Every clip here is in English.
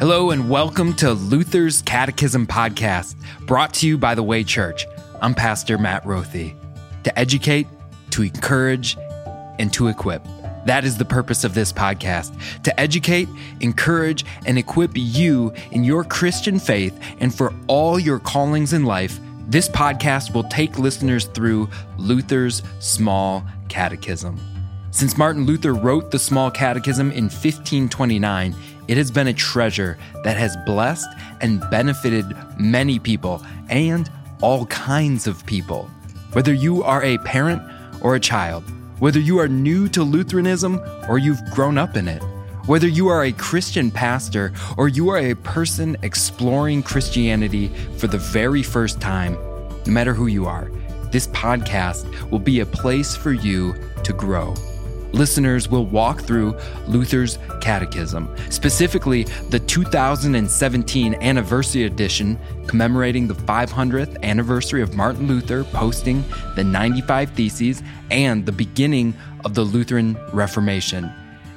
Hello, and welcome to Luther's Catechism Podcast, brought to you by The Way Church. I'm Pastor Matt Rothy. To educate, to encourage, and to equip. That is the purpose of this podcast to educate, encourage, and equip you in your Christian faith and for all your callings in life. This podcast will take listeners through Luther's Small Catechism. Since Martin Luther wrote the Small Catechism in 1529, it has been a treasure that has blessed and benefited many people and all kinds of people. Whether you are a parent or a child, whether you are new to Lutheranism or you've grown up in it, whether you are a Christian pastor or you are a person exploring Christianity for the very first time, no matter who you are, this podcast will be a place for you to grow listeners will walk through Luther's Catechism, specifically the 2017 anniversary edition commemorating the 500th anniversary of Martin Luther posting the 95 Theses and the beginning of the Lutheran Reformation.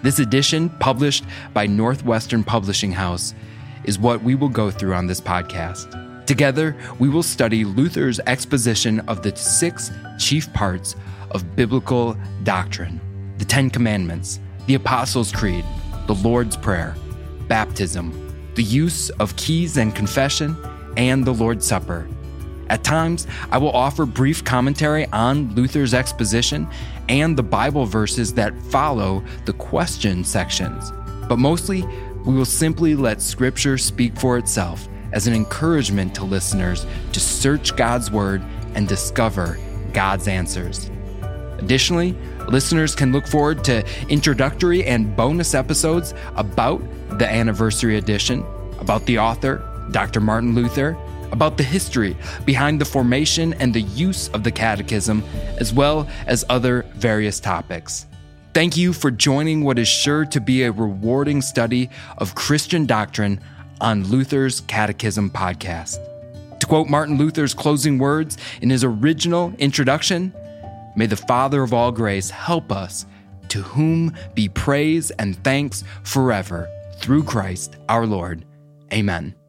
This edition, published by Northwestern Publishing House, is what we will go through on this podcast. Together, we will study Luther's exposition of the six chief parts of biblical doctrine the Ten Commandments, the Apostles' Creed, the Lord's Prayer, baptism, the use of keys and confession, and the Lord's Supper. At times, I will offer brief commentary on Luther's exposition and the Bible verses that follow the question sections. But mostly, we will simply let Scripture speak for itself as an encouragement to listeners to search God's Word and discover God's answers. Additionally, listeners can look forward to introductory and bonus episodes about the anniversary edition, about the author, Dr. Martin Luther, about the history behind the formation and the use of the Catechism, as well as other various topics. Thank you for joining what is sure to be a rewarding study of Christian doctrine on Luther's Catechism podcast. To quote Martin Luther's closing words in his original introduction, May the Father of all grace help us, to whom be praise and thanks forever, through Christ our Lord. Amen.